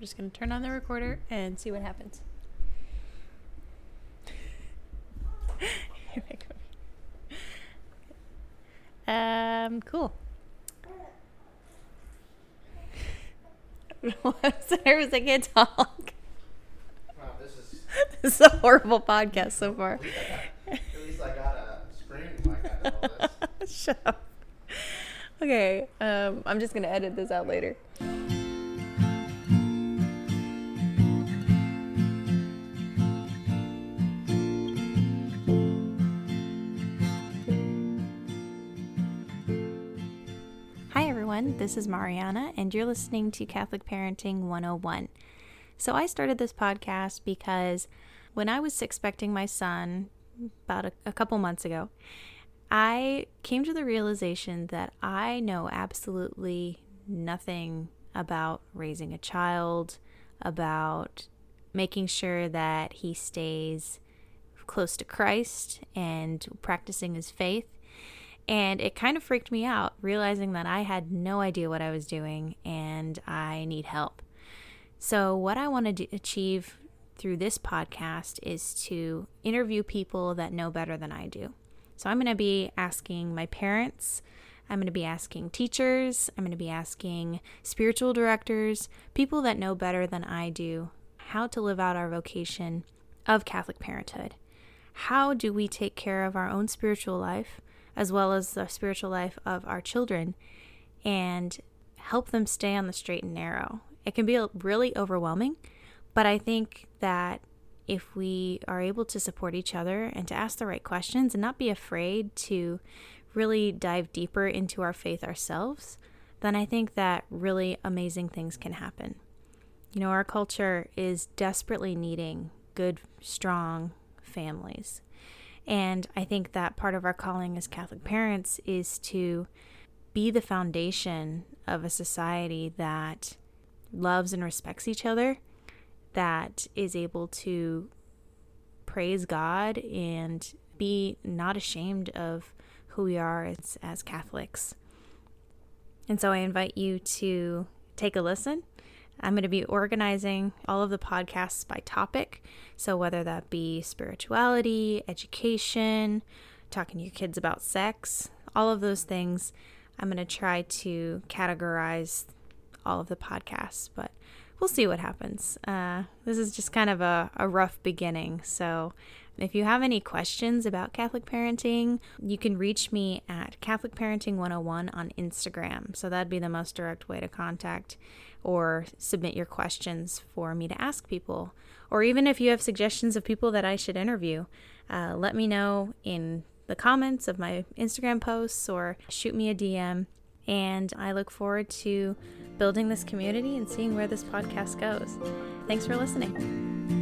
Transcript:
We're just going to turn on the recorder and see what happens. um, cool. What's nervous? I can't talk. Wow, this is. This is a horrible podcast so far. At least I got a screaming mic out of all this. Shut up. Okay, um, I'm just gonna edit this out later. Everyone, this is Mariana, and you're listening to Catholic Parenting 101. So, I started this podcast because when I was expecting my son about a, a couple months ago, I came to the realization that I know absolutely nothing about raising a child, about making sure that he stays close to Christ and practicing his faith. And it kind of freaked me out, realizing that I had no idea what I was doing and I need help. So, what I want to achieve through this podcast is to interview people that know better than I do. So, I'm going to be asking my parents, I'm going to be asking teachers, I'm going to be asking spiritual directors, people that know better than I do how to live out our vocation of Catholic parenthood. How do we take care of our own spiritual life as well as the spiritual life of our children and help them stay on the straight and narrow? It can be really overwhelming, but I think that if we are able to support each other and to ask the right questions and not be afraid to really dive deeper into our faith ourselves, then I think that really amazing things can happen. You know, our culture is desperately needing good, strong families. And I think that part of our calling as Catholic parents is to be the foundation of a society that loves and respects each other, that is able to praise God and be not ashamed of who we are as, as Catholics. And so I invite you to take a listen. I'm going to be organizing all of the podcasts by topic. So, whether that be spirituality, education, talking to your kids about sex, all of those things, I'm going to try to categorize all of the podcasts, but we'll see what happens. Uh, this is just kind of a, a rough beginning. So, if you have any questions about Catholic parenting, you can reach me at Catholic Parenting 101 on Instagram. So, that'd be the most direct way to contact or submit your questions for me to ask people. Or even if you have suggestions of people that I should interview, uh, let me know in the comments of my Instagram posts or shoot me a DM. And I look forward to building this community and seeing where this podcast goes. Thanks for listening.